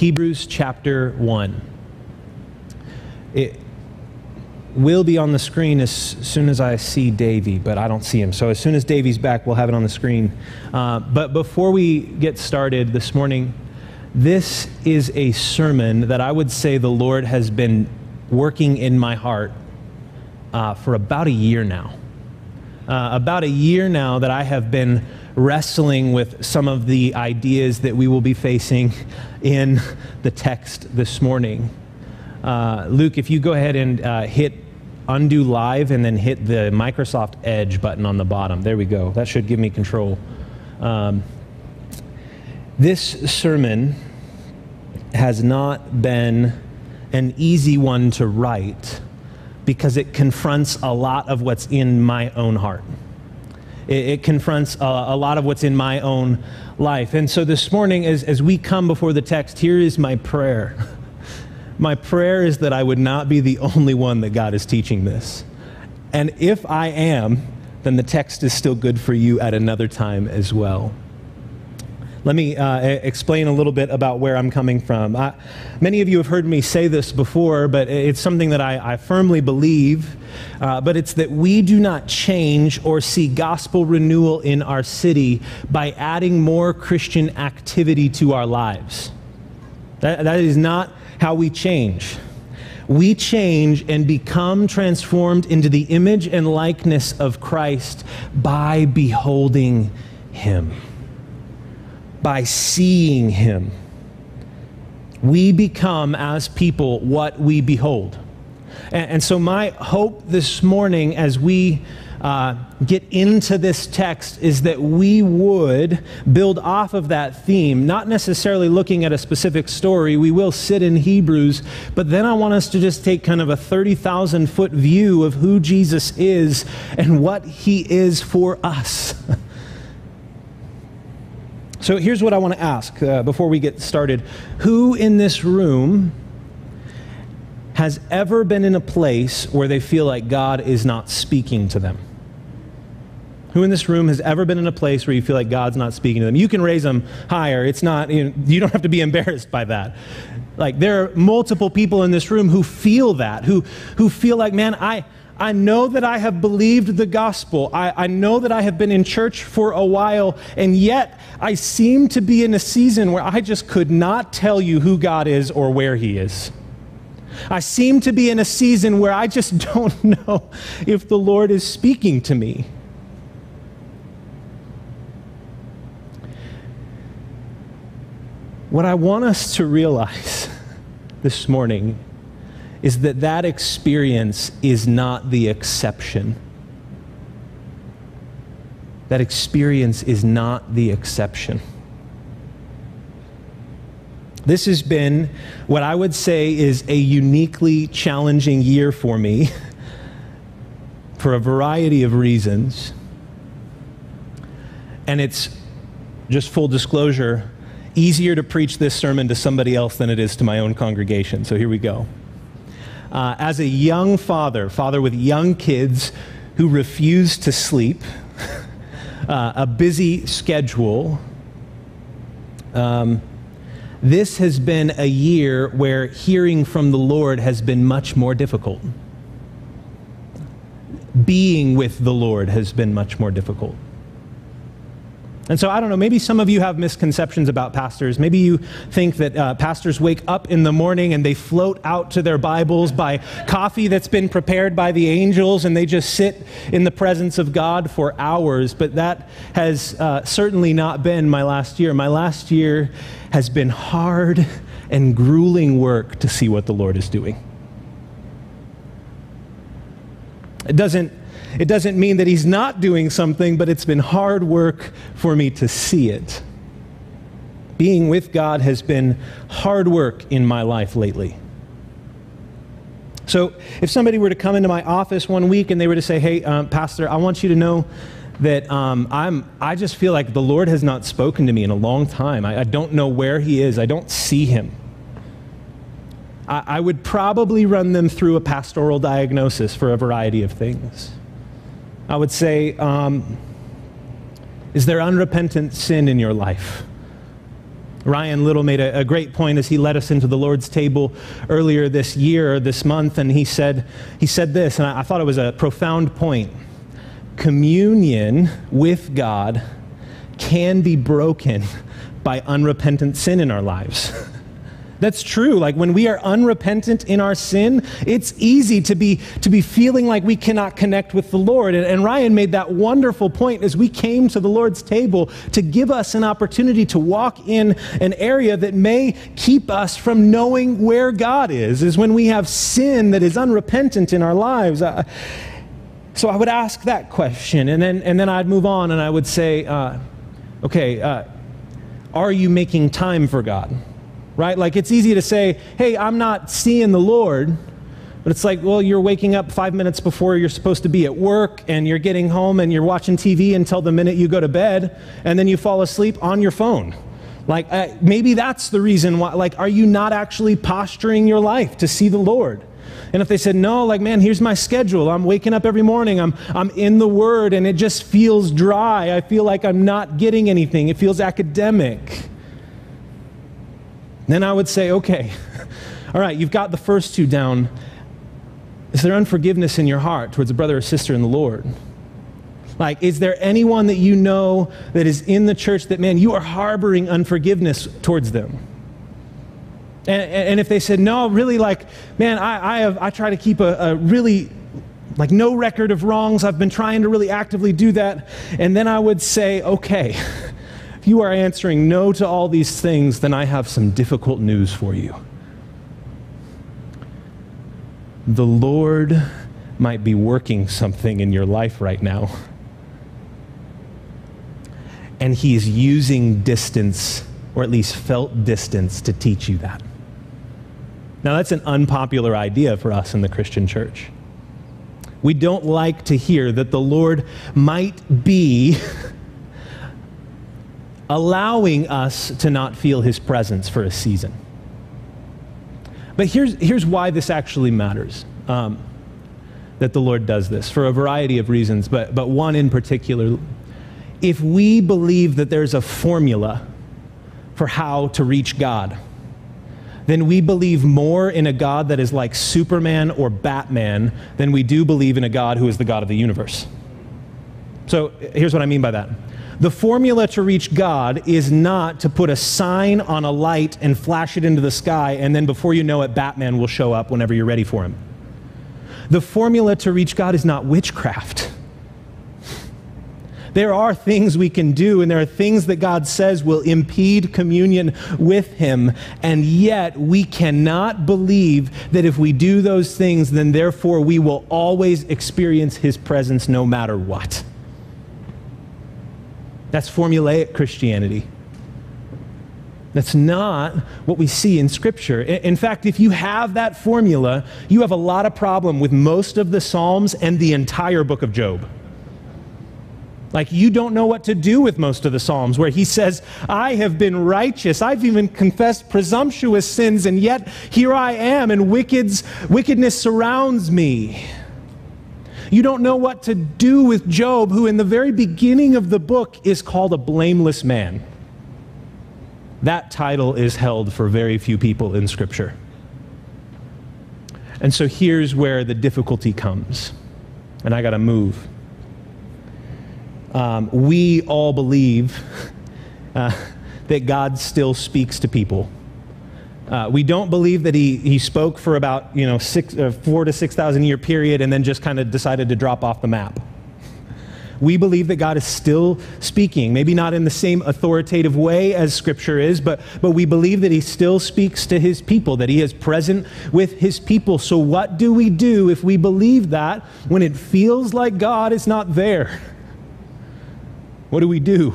Hebrews chapter 1. It will be on the screen as soon as I see Davey, but I don't see him. So as soon as Davey's back, we'll have it on the screen. Uh, but before we get started this morning, this is a sermon that I would say the Lord has been working in my heart uh, for about a year now. Uh, about a year now that I have been wrestling with some of the ideas that we will be facing in the text this morning. Uh, Luke, if you go ahead and uh, hit undo live and then hit the Microsoft Edge button on the bottom. There we go. That should give me control. Um, this sermon has not been an easy one to write because it confronts a lot of what's in my own heart. It, it confronts a, a, lot of what's in my own life. And so this morning, as, as we come before the text, here is my prayer. my prayer is that I would not be the only one that God is teaching this. And if I am, then the text is still good for you at another time as well. Let me uh, explain a little bit about where I'm coming from. I, many of you have heard me say this before, but it's something that I, I firmly believe. Uh, but it's that we do not change or see gospel renewal in our city by adding more Christian activity to our lives. That, that is not how we change. We change and become transformed into the image and likeness of Christ by beholding Him by seeing him. We become, as people, what we behold. And, and so, my hope this morning as we uh, get into this text is that we would build off of that theme, not necessarily looking at a specific story. We will sit in Hebrews, but then I want us to just take kind of a 30,000 foot view of who Jesus is and what he is for us. So here's what I want to ask uh, before we get started Who in this room has ever been in a place where they feel like God is not speaking to them? Who in this room has ever been in a place where you feel like God's not speaking to them? You can raise them higher. It's not, you, know, you don't have to be embarrassed by that. Like, there are multiple people in this room who feel that, who, who feel like, man, I, I know that I have believed the gospel. I, I, know that I have been in church for a while, and yet I seem to be in a season where I just could not tell you who God is or where He is. I seem to be in a season where I just don't know if the Lord is speaking to me. What I want us to realize this morning is that that experience is not the exception. That experience is not the exception. This has been what I would say is a uniquely challenging year for me for a variety of reasons. And it's just full disclosure easier to preach this sermon to somebody else than it is to my own congregation. So here we go uh, as a young father, father with young kids who refuse to sleep, uh, a busy schedule, um, this has been a year where hearing from the Lord has been much more difficult. Being with the Lord has been much more difficult. And so I don't know, maybe some of you have misconceptions about pastors. Maybe you think that uh, pastors wake up in the morning and they float out to their Bibles by coffee that's been prepared by the angels and they just sit in the presence of God for hours. But that has uh, certainly not been my last year. My last year has been hard and grueling work to see what the Lord is doing. It doesn't it doesn't mean that he's not doing something, but it's been hard work for me to see it. Being with God has been hard work in my life lately. So, if somebody were to come into my office one week and they were to say, Hey, um, Pastor, I want you to know that um, I'm, I just feel like the Lord has not spoken to me in a long time. I, I don't know where He is, I don't see Him. I, I would probably run them through a pastoral diagnosis for a variety of things. I would say, um, is there unrepentant sin in your life? Ryan Little made a, a, great point as he led us into the Lord's table earlier this year, this month, and he said, he said this, and I, I thought it was a profound point. Communion with God can be broken by unrepentant sin in our lives. That's true. Like when we are unrepentant in our sin, it's easy to be, to be feeling like we cannot connect with the Lord. And, and, Ryan made that wonderful point as we came to the Lord's table to give us an opportunity to walk in an area that may keep us from knowing where God is, is when we have sin that is unrepentant in our lives. Uh, so I would ask that question, and then, and then I'd move on and I would say, uh, okay, uh, are you making time for God? Right? Like it's easy to say, hey, I'm not seeing the Lord. But it's like, well, you're waking up five minutes before you're supposed to be at work, and you're getting home and you're watching TV until the minute you go to bed, and then you fall asleep on your phone. Like, uh, maybe that's the reason why. Like, are you not actually posturing your life to see the Lord? And if they said, no, like, man, here's my schedule. I'm waking up every morning, I'm, I'm in the Word, and it just feels dry. I feel like I'm not getting anything. It feels academic. Then I would say, okay, all right, you've got the first two down. Is there unforgiveness in your heart towards a brother or sister in the Lord? Like, is there anyone that you know that is in the church that, man, you are harboring unforgiveness towards them? And, and if they said, no, really, like, man, I, I, have, I try to keep a, a really, like, no record of wrongs. I've been trying to really actively do that. And then I would say, okay. If you are answering no to all these things, then I have some difficult news for you. The Lord might be working something in your life right now. And He is using distance, or at least felt distance, to teach you that. Now, that's an unpopular idea for us in the Christian church. We don't like to hear that the Lord might be allowing us to not feel his presence for a season. But here's, here's why this actually matters um, that the Lord does this for a variety of reasons, but, but one in particular. If we believe that there's a formula for how to reach God, then we believe more in a God that is like Superman or Batman than we do believe in a God who is the God of the universe. So here's what I mean by that. The formula to reach God is not to put a sign on a light and flash it into the sky, and then before you know it, Batman will show up whenever you're ready for him. The formula to reach God is not witchcraft. There are things we can do, and there are things that God says will impede communion with Him, and yet we cannot believe that if we do those things, then therefore we will always experience His presence no matter what. That's formulaic Christianity. That's not what we see in Scripture. In fact, if you have that formula, you have a lot of problem with most of the Psalms and the entire book of Job. Like, you don't know what to do with most of the Psalms, where he says, I have been righteous. I've even confessed presumptuous sins, and yet here I am, and wickedness surrounds me. You don't know what to do with Job, who in the very beginning of the book is called a blameless man. That title is held for very few people in Scripture. And so here's where the difficulty comes. And I got to move. Um, we all believe uh, that God still speaks to people. Uh, we don't believe that he, he spoke for about you know six, uh, four to six thousand year period and then just kind of decided to drop off the map. We believe that God is still speaking, maybe not in the same authoritative way as Scripture is, but, but we believe that He still speaks to His people, that He is present with His people. So, what do we do if we believe that when it feels like God is not there? What do we do?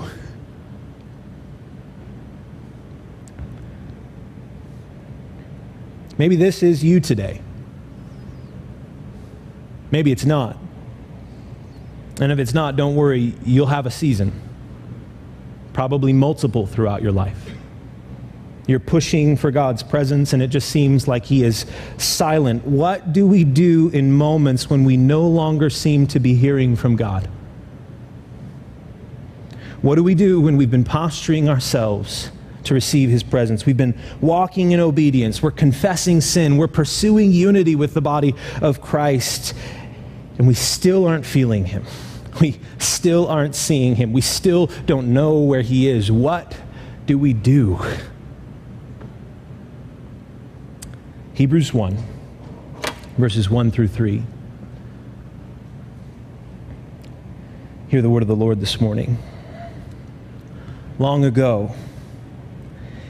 Maybe this is you today. Maybe it's not. And if it's not, don't worry, you'll have a season, probably multiple throughout your life. You're pushing for God's presence, and it just seems like He is silent. What do we do in moments when we no longer seem to be hearing from God? What do we do when we've been posturing ourselves to receive his presence. We've been walking in obedience. We're confessing sin. We're pursuing unity with the body of Christ. And we still aren't feeling him. We still aren't seeing him. We still don't know where he is. What do we do? Hebrews 1, verses 1 through 3. Hear the word of the Lord this morning. Long ago,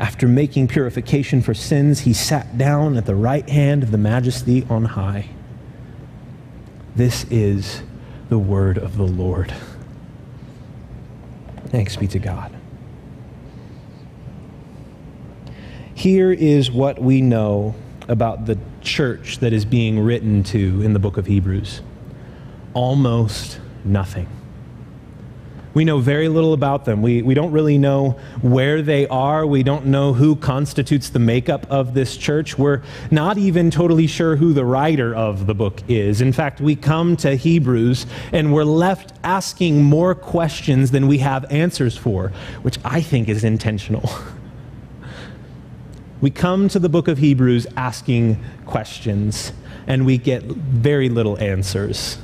After making purification for sins, he sat down at the right hand of the majesty on high. This is the word of the Lord. Thanks be to God. Here is what we know about the church that is being written to in the book of Hebrews almost nothing. We know very little about them. We, we don't really know where they are. We don't know who constitutes the makeup of this church. We're not even totally sure who the writer of the book is. In fact, we come to Hebrews and we're left asking more questions than we have answers for, which I think is intentional. we come to the book of Hebrews asking questions and we get very little answers.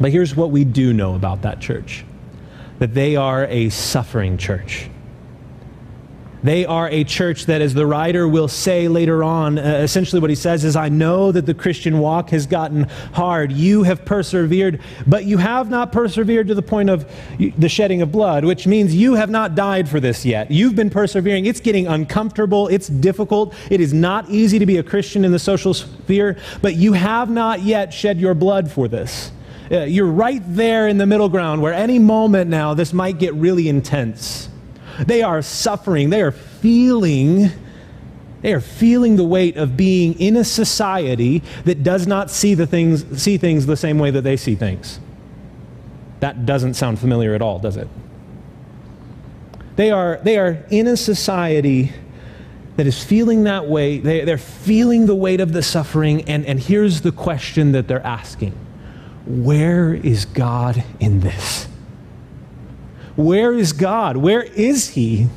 But here's what we do know about that church that they are a suffering church. They are a church that, as the writer will say later on, uh, essentially what he says is, I know that the Christian walk has gotten hard. You have persevered, but you have not persevered to the point of the shedding of blood, which means you have not died for this yet. You've been persevering. It's getting uncomfortable. It's difficult. It is not easy to be a Christian in the social sphere, but you have not yet shed your blood for this. Uh, you're right there in the middle ground where any moment now this might get really intense. They are suffering, they are feeling. They are feeling the weight of being in a society that does not see, the things, see things the same way that they see things. That doesn't sound familiar at all, does it? They are, they are in a society that is feeling that way. They, they're feeling the weight of the suffering, and, and here's the question that they're asking where is God in this? Where is God? Where is He?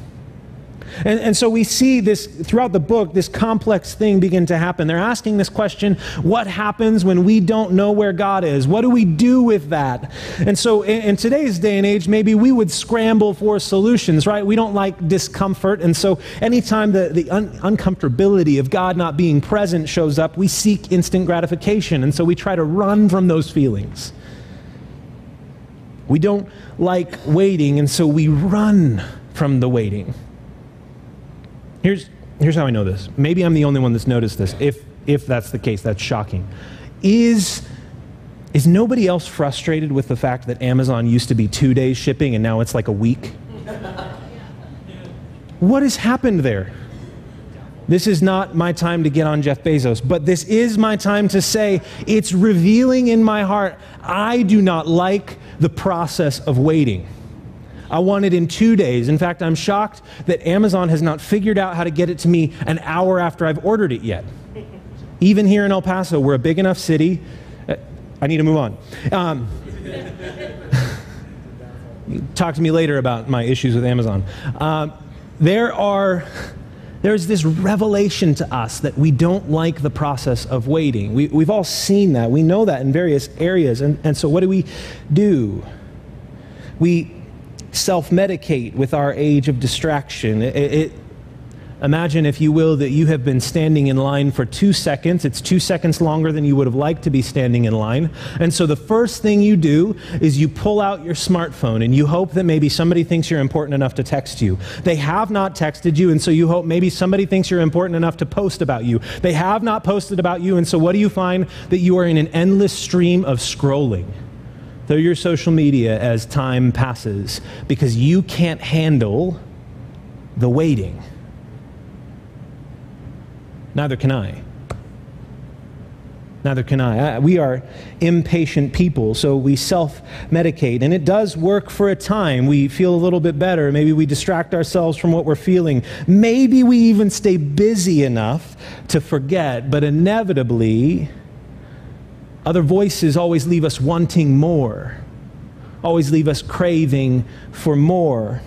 And, and, so we see this throughout the book, this complex thing begin to happen. They're asking this question what happens when we don't know where God is? What do we do with that? And so in, in today's day and age, maybe we would scramble for solutions, right? We don't like discomfort. And so anytime the, the un- uncomfortability of God not being present shows up, we seek instant gratification. And so we try to run from those feelings. We don't like waiting, and so we run from the waiting. Here's, here's how I know this. Maybe I'm the only one that's noticed this. If, if that's the case, that's shocking. Is, is nobody else frustrated with the fact that Amazon used to be two days shipping and now it's like a week? what has happened there? This is not my time to get on Jeff Bezos, but this is my time to say it's revealing in my heart I do not like the process of waiting. I want it in two days. In fact, I'm shocked that Amazon has not figured out how to get it to me an hour after I've ordered it yet. Even here in El Paso, we're a big enough city. Uh, I need to move on. Um, talk to me later about my issues with Amazon. Um, there are there's this revelation to us that we don't like the process of waiting. We, have all seen that. We know that in various areas. And, and so, what do we do? We self medicate with our age of distraction. It, it, imagine, if you will, that you have been standing in line for two seconds. It's two seconds longer than you would have liked to be standing in line. And so the first thing you do is you pull out your smartphone and you hope that maybe somebody thinks you're important enough to text you. They have not texted you, and so you hope maybe somebody thinks you're important enough to post about you. They have not posted about you, and so what do you find? That you are in an endless stream of scrolling throw your social media as time passes because you can't handle the waiting. Neither can I. Neither can I. We are impatient people, so we self medicate. And it does work for a time. We feel a little bit better. Maybe we distract ourselves from what we're feeling. Maybe we even stay busy enough to forget, but inevitably, other voices always leave us wanting more, always leave us craving for more.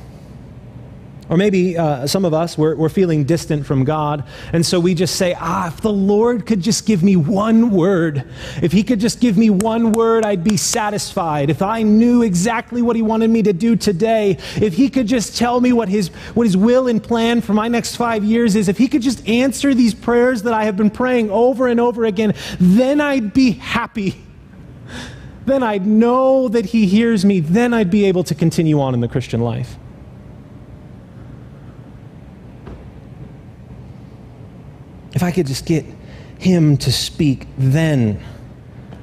Or maybe uh, some of us, we're, we're feeling distant from God. And so we just say, ah, if the Lord could just give me one word, if He could just give me one word, I'd be satisfied. If I knew exactly what He wanted me to do today, if He could just tell me what His, what his will and plan for my next five years is, if He could just answer these prayers that I have been praying over and over again, then I'd be happy. Then I'd know that He hears me. Then I'd be able to continue on in the Christian life. If I could just get him to speak, then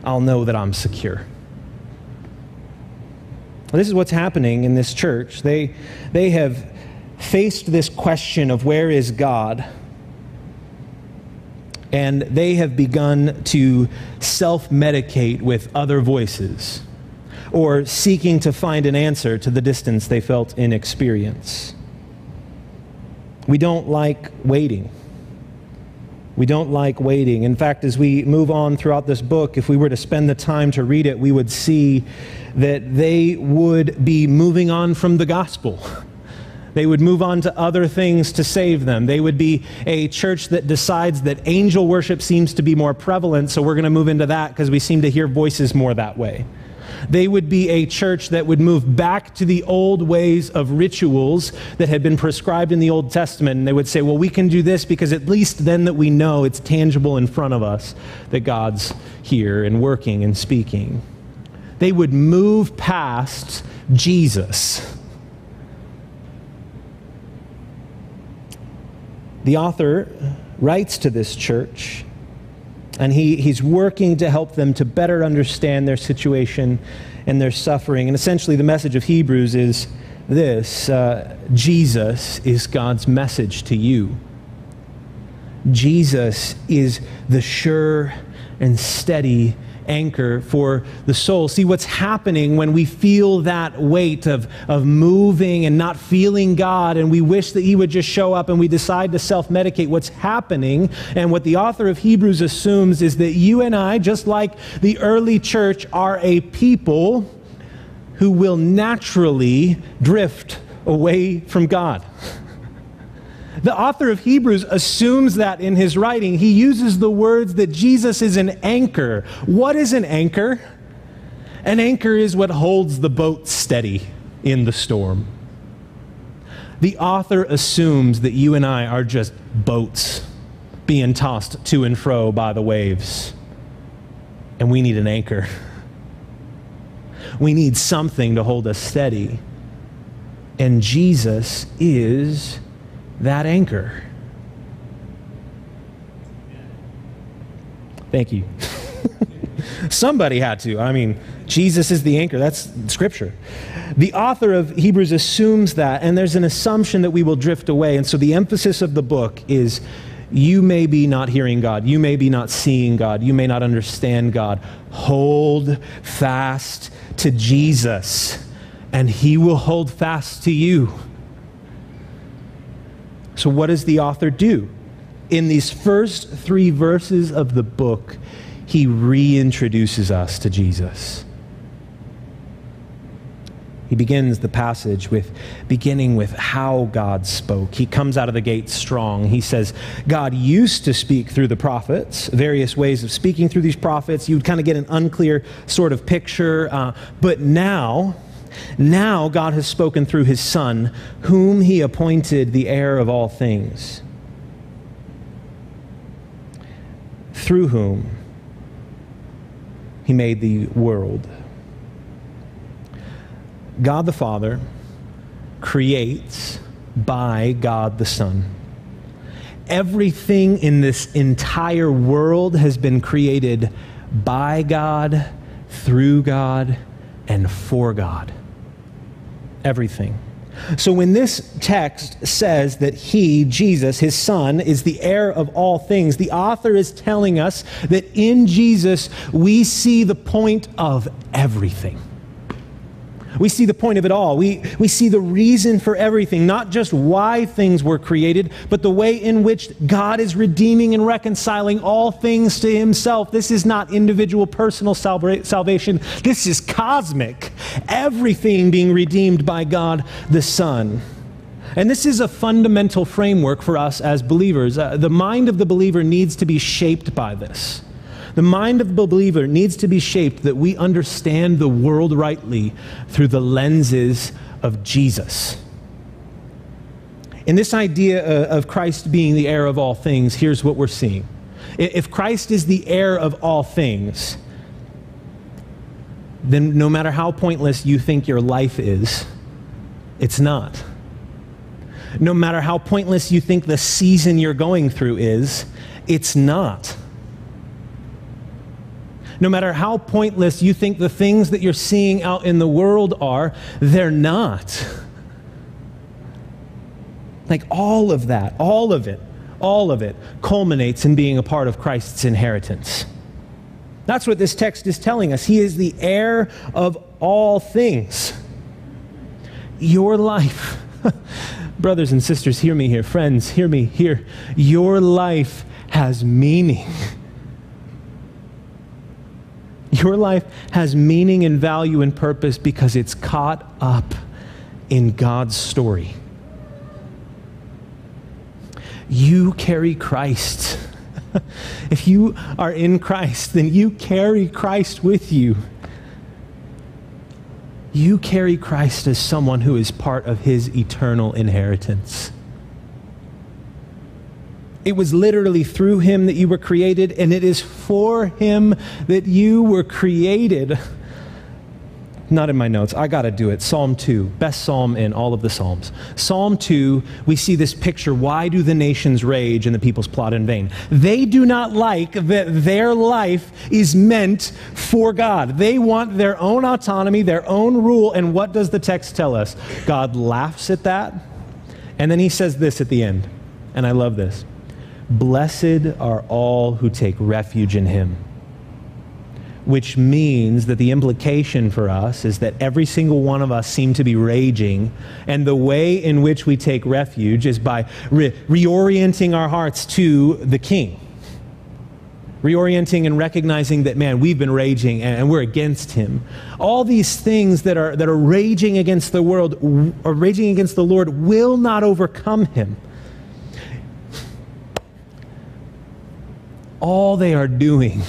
I'll know that I'm secure. Well, this is what's happening in this church. They, they have faced this question of where is God? And they have begun to self medicate with other voices or seeking to find an answer to the distance they felt in experience. We don't like waiting. We don't like waiting. In fact, as we move on throughout this book, if we were to spend the time to read it, we would see that they would be moving on from the gospel. They would move on to other things to save them. They would be a church that decides that angel worship seems to be more prevalent, so we're going to move into that because we seem to hear voices more that way. They would be a church that would move back to the old ways of rituals that had been prescribed in the Old Testament. And they would say, well, we can do this because at least then that we know it's tangible in front of us that God's here and working and speaking. They would move past Jesus. The author writes to this church and he, he's working to help them to better understand their situation and their suffering. And essentially, the message of Hebrews is this uh, Jesus is God's message to you. Jesus is the sure and steady anchor for the soul. See what's happening when we feel that weight of, of moving and not feeling God, and we wish that He would just show up and we decide to self medicate. What's happening, and what the author of Hebrews assumes, is that you and I, just like the early church, are a people who will naturally drift away from God. The author of Hebrews assumes that in his writing. He uses the words that Jesus is an anchor. What is an anchor? An anchor is what holds the boat steady in the storm. The author assumes that you and I are just boats being tossed to and fro by the waves, and we need an anchor. We need something to hold us steady. And Jesus is that anchor. Thank you. Somebody had to. I mean, Jesus is the anchor. That's scripture. The author of Hebrews assumes that, and there's an assumption that we will drift away. And so the emphasis of the book is you may be not hearing God. You may be not seeing God. You may not understand God. Hold fast to Jesus, and he will hold fast to you. So, what does the author do? In these first three verses of the book, he reintroduces us to Jesus. He begins the passage with beginning with how God spoke. He comes out of the gate strong. He says, God used to speak through the prophets, various ways of speaking through these prophets. You would kind of get an unclear sort of picture. Uh, but now, now God has spoken through his Son, whom he appointed the heir of all things, through whom he made the world. God the Father creates by God the Son. Everything in this entire world has been created by God, through God, and for God. Everything. So when this text says that he, Jesus, his son, is the heir of all things, the author is telling us that in Jesus we see the point of everything. We see the point of it all. We, we see the reason for everything, not just why things were created, but the way in which God is redeeming and reconciling all things to himself. This is not individual personal salva- salvation, this is cosmic. Everything being redeemed by God the Son. And this is a fundamental framework for us as believers. Uh, the mind of the believer needs to be shaped by this. The mind of the believer needs to be shaped that we understand the world rightly through the lenses of Jesus. In this idea uh, of Christ being the heir of all things, here's what we're seeing. If Christ is the heir of all things, then no matter how pointless you think your life is, it's not. No matter how pointless you think the season you're going through is, it's not. No matter how pointless you think the things that you're seeing out in the world are, they're not. Like all of that, all of it, all of it culminates in being a part of Christ's inheritance. That's what this text is telling us. He is the heir of all things. Your life, brothers and sisters, hear me here. Friends, hear me here. Your life has meaning. Your life has meaning and value and purpose because it's caught up in God's story. You carry Christ. if you are in Christ, then you carry Christ with you. You carry Christ as someone who is part of his eternal inheritance. It was literally through him that you were created, and it is for him that you were created. Not in my notes. I got to do it. Psalm 2, best psalm in all of the Psalms. Psalm 2, we see this picture. Why do the nations rage and the peoples plot in vain? They do not like that their life is meant for God. They want their own autonomy, their own rule. And what does the text tell us? God laughs at that. And then he says this at the end. And I love this. Blessed are all who take refuge in him. Which means that the implication for us is that every single one of us seem to be raging, and the way in which we take refuge is by re- reorienting our hearts to the King. Reorienting and recognizing that, man, we've been raging and we're against him. All these things that are, that are raging against the world, or raging against the Lord, will not overcome him all they are doing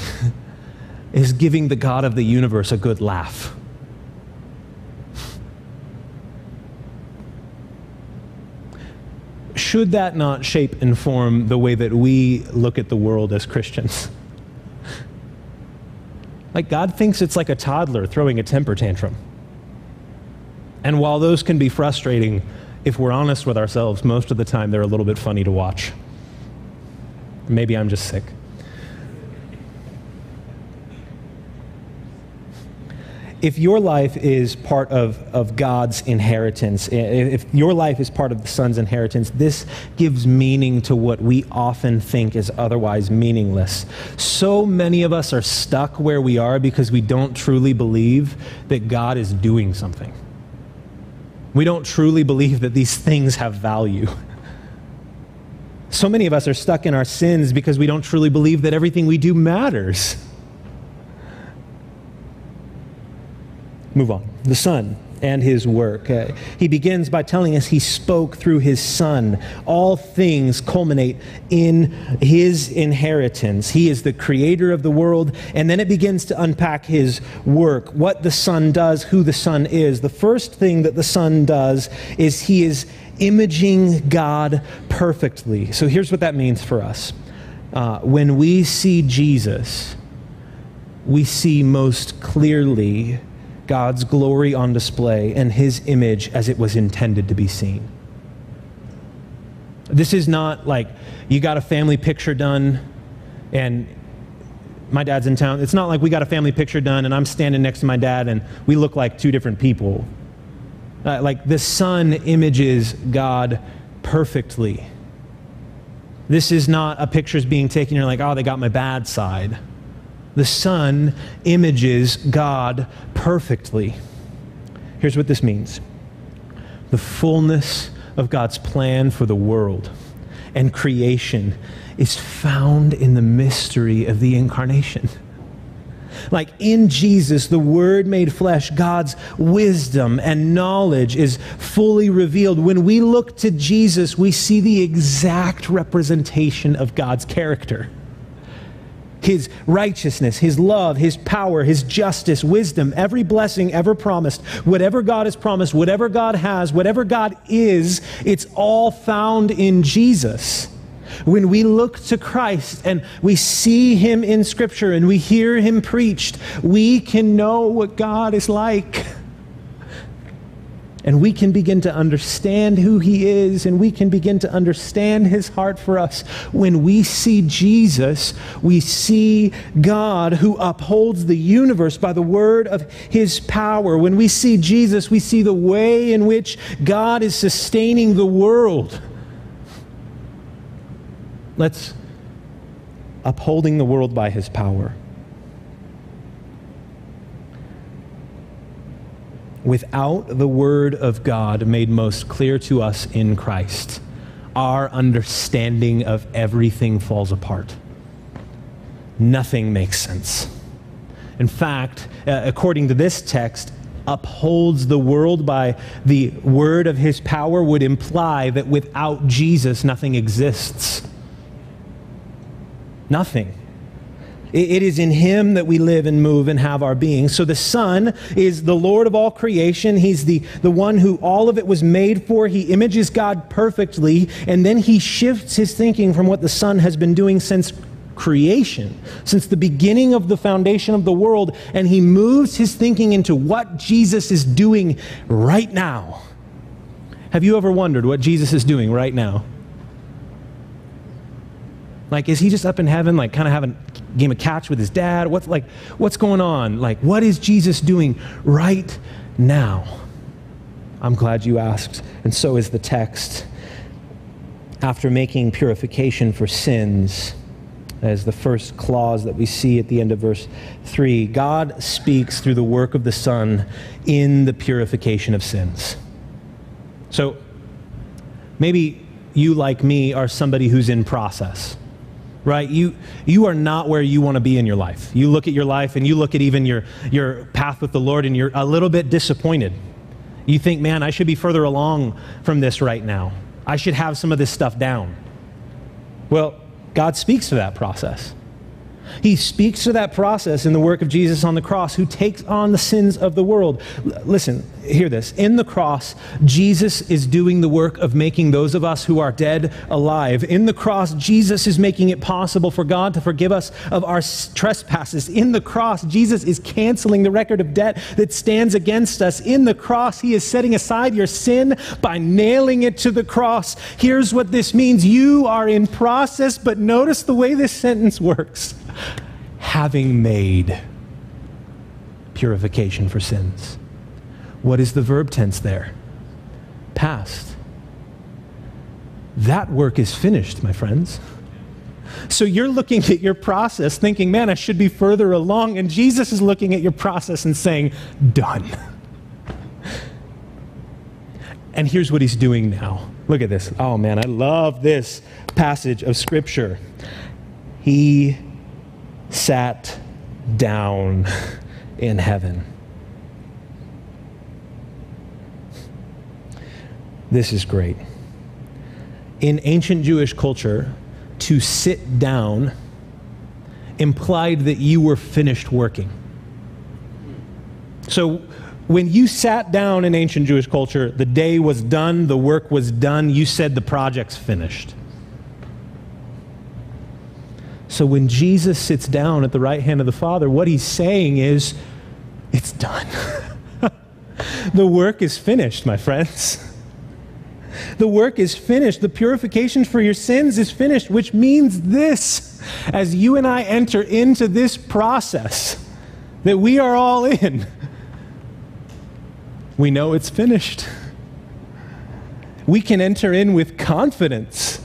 is giving the God of the universe a good laugh. Should that not shape and form the way that we look at the world as Christians? Like, God thinks it's like a toddler throwing a temper tantrum. And while those can be frustrating, if we're honest with ourselves, most of the time they're a little bit funny to watch. Maybe I'm just sick. If your life is part of, of God's inheritance, if your life is part of the Son's inheritance, this gives meaning to what we often think is otherwise meaningless. So many of us are stuck where we are because we don't truly believe that God is doing something. We don't truly believe that these things have value. So many of us are stuck in our sins because we don't truly believe that everything we do matters. Move on. The Son and his work. Uh, he begins by telling us he spoke through his Son. All things culminate in his inheritance. He is the creator of the world, and then it begins to unpack his work, what the Son does, who the Son is. The first thing that the Son does is he is imaging God perfectly. So here's what that means for us. Uh, when we see Jesus, we see most clearly God's glory on display and his image as it was intended to be seen. This is not like you got a family picture done and my dad's in town, it's not like we got a family picture done and I'm standing next to my dad and we look like two different people. Uh, like the Son images God perfectly. This is not a picture's being taken, you're like, oh, they got my bad side. The Son images God perfectly. Here's what this means the fullness of God's plan for the world and creation is found in the mystery of the incarnation. Like in Jesus, the Word made flesh, God's wisdom and knowledge is fully revealed. When we look to Jesus, we see the exact representation of God's character his righteousness, his love, his power, his justice, wisdom, every blessing ever promised, whatever God has promised, whatever God has, whatever God is, it's all found in Jesus. When we look to Christ and we see him in Scripture and we hear him preached, we can know what God is like. And we can begin to understand who He is, and we can begin to understand His heart for us. When we see Jesus, we see God who upholds the universe by the word of His power. When we see Jesus, we see the way in which God is sustaining the world. Let's upholding the world by His power. Without the Word of God made most clear to us in Christ, our understanding of everything falls apart. Nothing makes sense. In fact, uh, according to this text, upholds the world by the word of his power would imply that without Jesus, nothing exists. Nothing. It is in him that we live and move and have our being. So the Son is the Lord of all creation. He's the, the one who all of it was made for. He images God perfectly. And then he shifts his thinking from what the Son has been doing since creation, since the beginning of the foundation of the world. And he moves his thinking into what Jesus is doing right now. Have you ever wondered what Jesus is doing right now? Like, is he just up in heaven, like kind of having game of catch with his dad? What's like, what's going on? Like, what is Jesus doing right now? I'm glad you asked, and so is the text. After making purification for sins, as the first clause that we see at the end of verse 3, God speaks through the work of the Son in the purification of sins. So maybe you, like me, are somebody who's in process right? You you are not where you want to be in your life. You look at your life and you look at even your your path with the lord and you're a little bit disappointed. You think man i should be further along from this right now. I should have some of this stuff down. Well god speaks to that process he speaks to that process in the work of Jesus on the cross, who takes on the sins of the world. L- listen, hear this. In the cross, Jesus is doing the work of making those of us who are dead alive. In the cross, Jesus is making it possible for God to forgive us of our trespasses. In the cross, Jesus is canceling the record of debt that stands against us. In the cross, He is setting aside your sin by nailing it to the cross. Here's what this means you are in process, but notice the way this sentence works having made purification for sins. What is the verb tense there? Past. That work is finished, my friends. So you're looking at your process thinking, man, I should be further along. And Jesus is looking at your process and saying, done. And here's what he's doing now. Look at this. Oh, man, I love this passage of Scripture. He sat down in heaven. This is great. In ancient Jewish culture, to sit down implied that you were finished working. So when you sat down in ancient Jewish culture, the day was done, the work was done, you said the project's finished. So when Jesus sits down at the right hand of the Father, what he's saying is, it's done. the work is finished, my friends. The work is finished. The purification for your sins is finished, which means this as you and I enter into this process that we are all in, we know it's finished. We can enter in with confidence.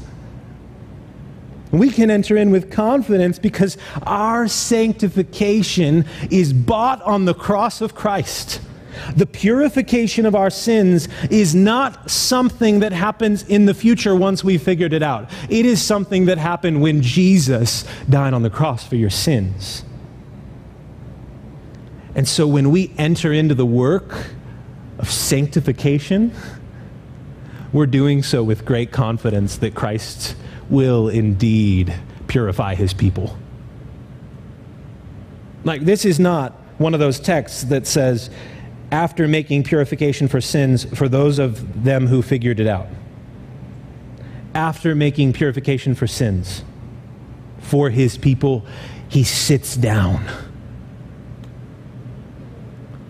We can enter in with confidence because our sanctification is bought on the cross of Christ. The purification of our sins is not something that happens in the future once we've figured it out. It is something that happened when Jesus died on the cross for your sins. And so when we enter into the work of sanctification, we're doing so with great confidence that Christ will indeed purify his people. Like, this is not one of those texts that says, after making purification for sins for those of them who figured it out. After making purification for sins for his people, he sits down.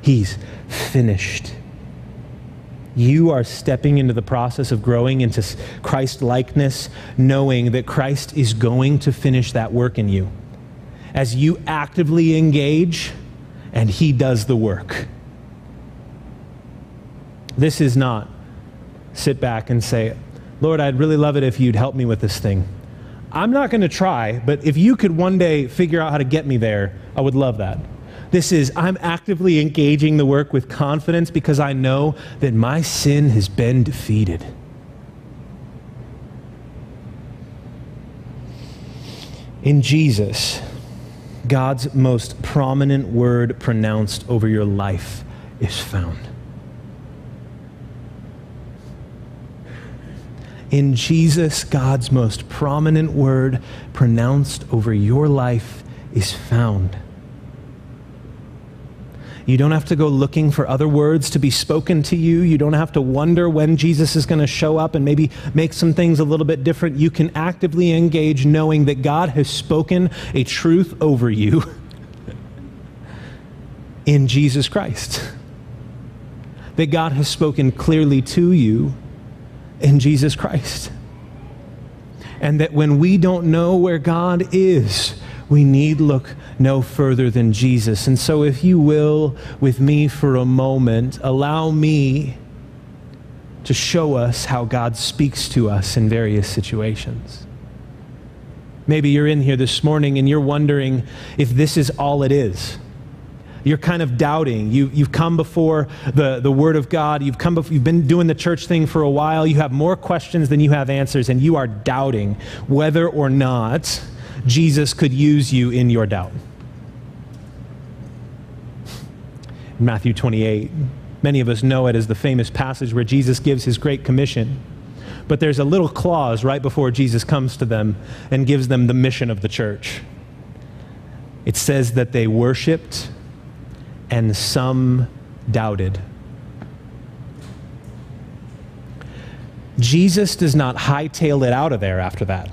He's finished. You are stepping into the process of growing into Christ likeness, knowing that Christ is going to finish that work in you. As you actively engage, and He does the work. This is not sit back and say, Lord, I'd really love it if you'd help me with this thing. I'm not going to try, but if you could one day figure out how to get me there, I would love that. This is, I'm actively engaging the work with confidence because I know that my sin has been defeated. In Jesus, God's most prominent word pronounced over your life is found. In Jesus, God's most prominent word pronounced over your life is found. You don't have to go looking for other words to be spoken to you. You don't have to wonder when Jesus is going to show up and maybe make some things a little bit different. You can actively engage knowing that God has spoken a truth over you in Jesus Christ. That God has spoken clearly to you in Jesus Christ. And that when we don't know where God is, we need look no further than Jesus. And so, if you will, with me for a moment, allow me to show us how God speaks to us in various situations. Maybe you're in here this morning and you're wondering if this is all it is. You're kind of doubting. You, you've come before the, the Word of God. You've, come before, you've been doing the church thing for a while. You have more questions than you have answers, and you are doubting whether or not Jesus could use you in your doubt. Matthew 28, many of us know it as the famous passage where Jesus gives his great commission. But there's a little clause right before Jesus comes to them and gives them the mission of the church. It says that they worshiped and some doubted. Jesus does not hightail it out of there after that.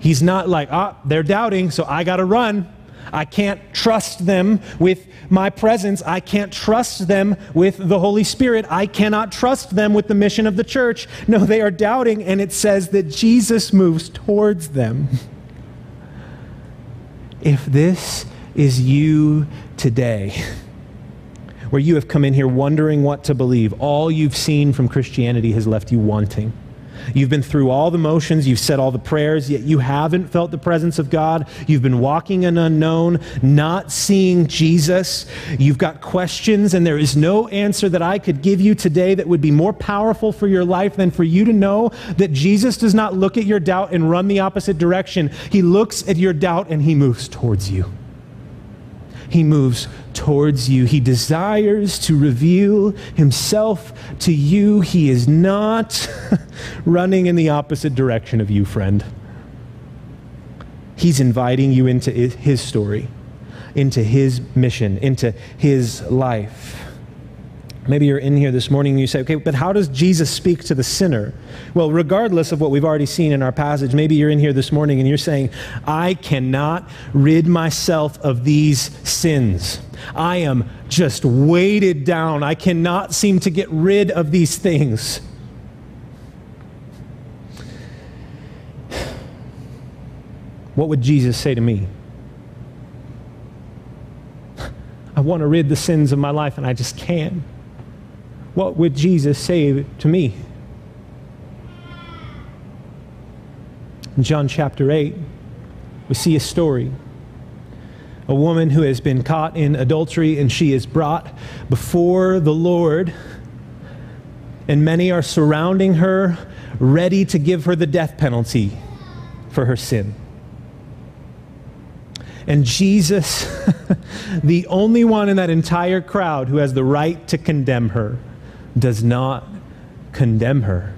He's not like, ah, they're doubting, so I got to run. I can't trust them with my presence. I can't trust them with the Holy Spirit. I cannot trust them with the mission of the church. No, they are doubting, and it says that Jesus moves towards them. If this is you today, where you have come in here wondering what to believe, all you've seen from Christianity has left you wanting You've been through all the motions, you've said all the prayers, yet you haven't felt the presence of God. You've been walking an unknown, not seeing Jesus. You've got questions, and there is no answer that I could give you today that would be more powerful for your life than for you to know that Jesus does not look at your doubt and run the opposite direction. He looks at your doubt and he moves towards you. He moves towards you. He desires to reveal himself to you. He is not running in the opposite direction of you, friend. He's inviting you into his story, into his mission, into his life. Maybe you're in here this morning and you say, okay, but how does Jesus speak to the sinner? Well, regardless of what we've already seen in our passage, maybe you're in here this morning and you're saying, I cannot rid myself of these sins. I am just weighted down. I cannot seem to get rid of these things. What would Jesus say to me? I want to rid the sins of my life and I just can't. What would Jesus say to me? In John chapter 8, we see a story. A woman who has been caught in adultery and she is brought before the Lord, and many are surrounding her, ready to give her the death penalty for her sin. And Jesus, the only one in that entire crowd who has the right to condemn her, does not condemn her.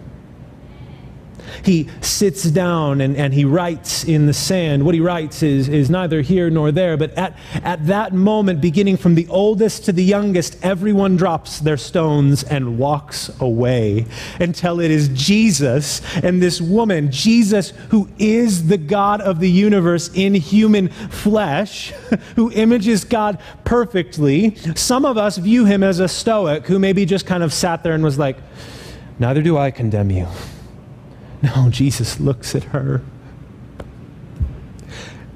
He sits down and, and he writes in the sand. What he writes is, is neither here nor there, but at, at that moment, beginning from the oldest to the youngest, everyone drops their stones and walks away until it is Jesus and this woman, Jesus, who is the God of the universe in human flesh, who images God perfectly. Some of us view him as a stoic who maybe just kind of sat there and was like, Neither do I condemn you. No, Jesus looks at her.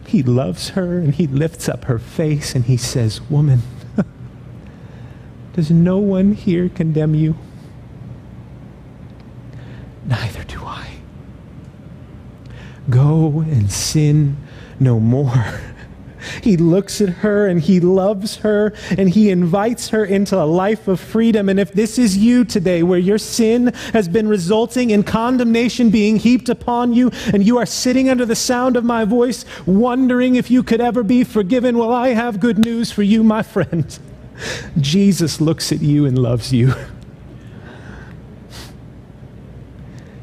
He loves her and he lifts up her face and he says, Woman, does no one here condemn you? Neither do I. Go and sin no more. He looks at her and he loves her and he invites her into a life of freedom. And if this is you today, where your sin has been resulting in condemnation being heaped upon you, and you are sitting under the sound of my voice, wondering if you could ever be forgiven, well, I have good news for you, my friend. Jesus looks at you and loves you.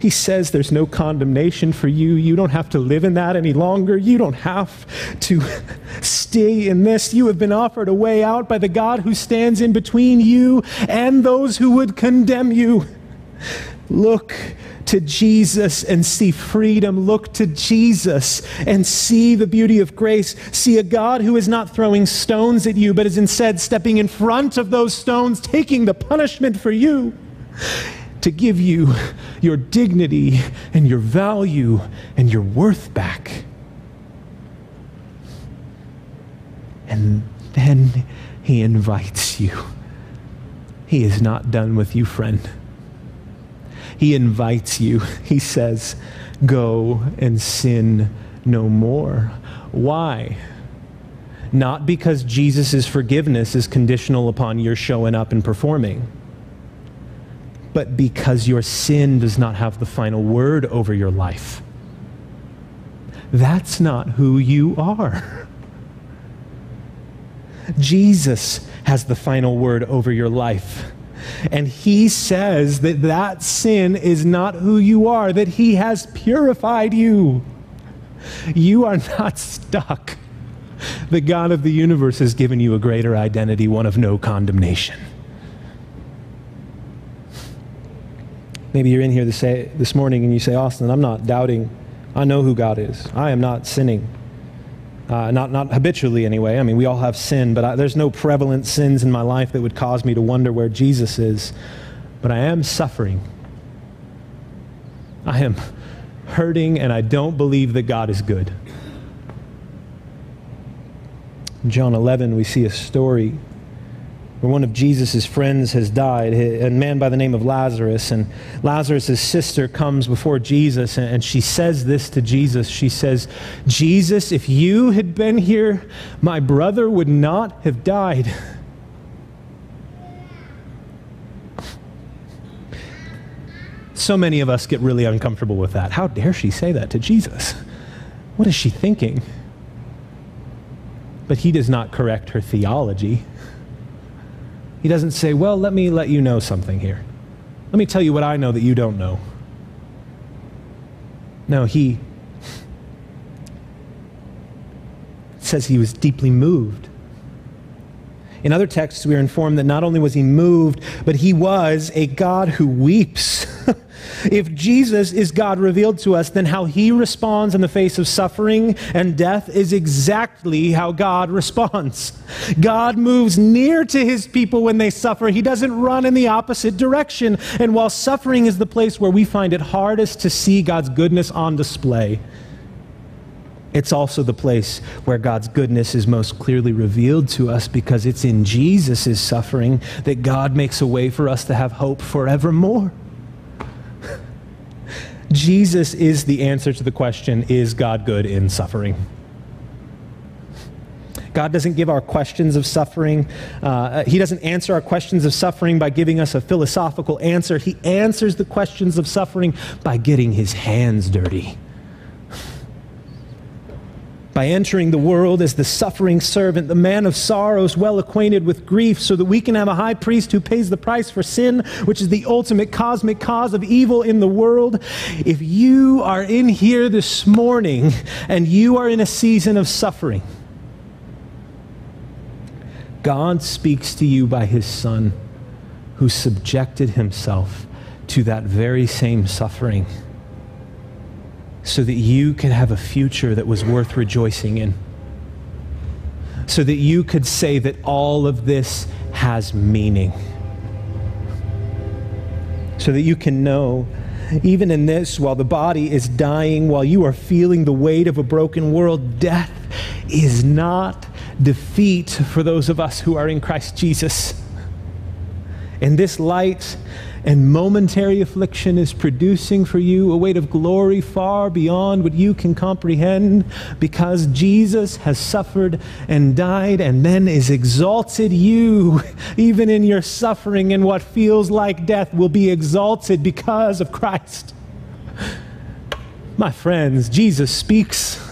He says there's no condemnation for you. You don't have to live in that any longer. You don't have to stay in this. You have been offered a way out by the God who stands in between you and those who would condemn you. Look to Jesus and see freedom. Look to Jesus and see the beauty of grace. See a God who is not throwing stones at you, but is instead stepping in front of those stones, taking the punishment for you to give you your dignity and your value and your worth back. And then he invites you. He is not done with you, friend. He invites you. He says, Go and sin no more. Why? Not because Jesus' forgiveness is conditional upon your showing up and performing but because your sin does not have the final word over your life. That's not who you are. Jesus has the final word over your life. And he says that that sin is not who you are, that he has purified you. You are not stuck. The God of the universe has given you a greater identity, one of no condemnation. Maybe you're in here this, this morning and you say, Austin, I'm not doubting. I know who God is. I am not sinning. Uh, not, not habitually, anyway. I mean, we all have sin, but I, there's no prevalent sins in my life that would cause me to wonder where Jesus is. But I am suffering. I am hurting, and I don't believe that God is good. In John 11, we see a story where one of Jesus' friends has died, a man by the name of Lazarus. And Lazarus' sister comes before Jesus and she says this to Jesus. She says, Jesus, if you had been here, my brother would not have died. So many of us get really uncomfortable with that. How dare she say that to Jesus? What is she thinking? But he does not correct her theology. He doesn't say, Well, let me let you know something here. Let me tell you what I know that you don't know. No, he says he was deeply moved. In other texts, we are informed that not only was he moved, but he was a God who weeps. If Jesus is God revealed to us, then how he responds in the face of suffering and death is exactly how God responds. God moves near to his people when they suffer. He doesn't run in the opposite direction. And while suffering is the place where we find it hardest to see God's goodness on display, It's also the place where God's goodness is most clearly revealed to us because it's in Jesus' suffering that God makes a way for us to have hope forevermore. Jesus is the answer to the question Is God good in suffering? God doesn't give our questions of suffering, uh, He doesn't answer our questions of suffering by giving us a philosophical answer. He answers the questions of suffering by getting His hands dirty by entering the world as the suffering servant, the man of sorrows, well acquainted with grief, so that we can have a high priest who pays the price for sin, which is the ultimate cosmic cause of evil in the world. If you are in here this morning and you are in a season of suffering, God speaks to you by his Son, who subjected himself to that very same suffering so that you could have a future that was worth rejoicing in. So that you could say that all of this has meaning. So that you can know, even in this, while the body is dying, while you are feeling the weight of a broken world, death is not defeat for those of us who are in Christ Jesus. In this light, and momentary affliction is producing for you a weight of glory far beyond what you can comprehend because Jesus has suffered and died and then is exalted. You, even in your suffering and what feels like death, will be exalted because of Christ. My friends, Jesus speaks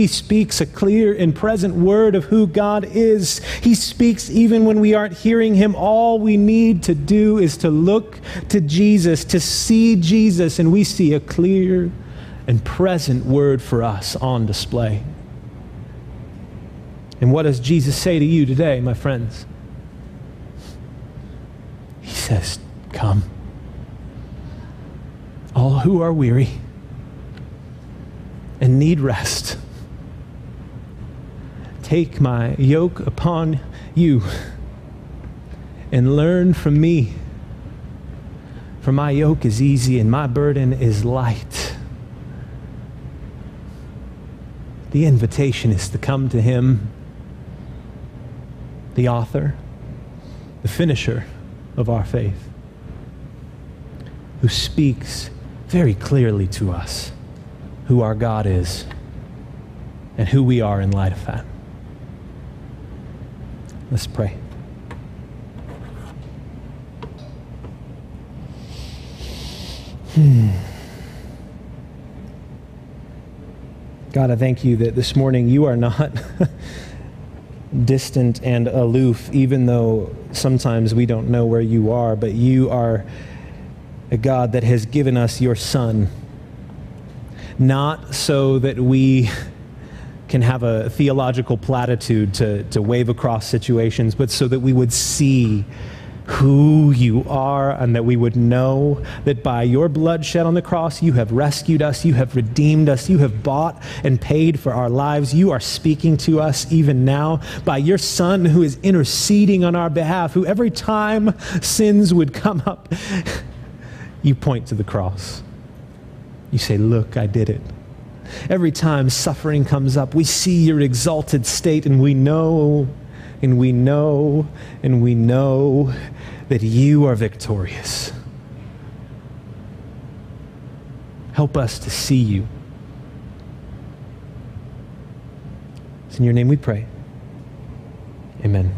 he speaks a clear and present word of who God is. He speaks even when we aren't hearing Him. All we need to do is to look to Jesus, to see Jesus, and we see a clear and present word for us on display. And what does Jesus say to you today, my friends? He says, Come. All who are weary and need rest Take my yoke upon you and learn from me. For my yoke is easy and my burden is light. The invitation is to come to Him, the author, the finisher of our faith, who speaks very clearly to us who our God is and who we are in light of that. Let's pray. Hmm. God, I thank you that this morning you are not distant and aloof, even though sometimes we don't know where you are, but you are a God that has given us your Son, not so that we can have a theological platitude to, to wave across situations, but so that we would see who you are and that we would know that by your blood shed on the cross, you have rescued us, you have redeemed us, you have bought and paid for our lives. You are speaking to us even now by your Son who is interceding on our behalf, who every time sins would come up, you point to the cross. You say, Look, I did it. Every time suffering comes up, we see your exalted state and we know and we know and we know that you are victorious. Help us to see you. It's in your name we pray. Amen.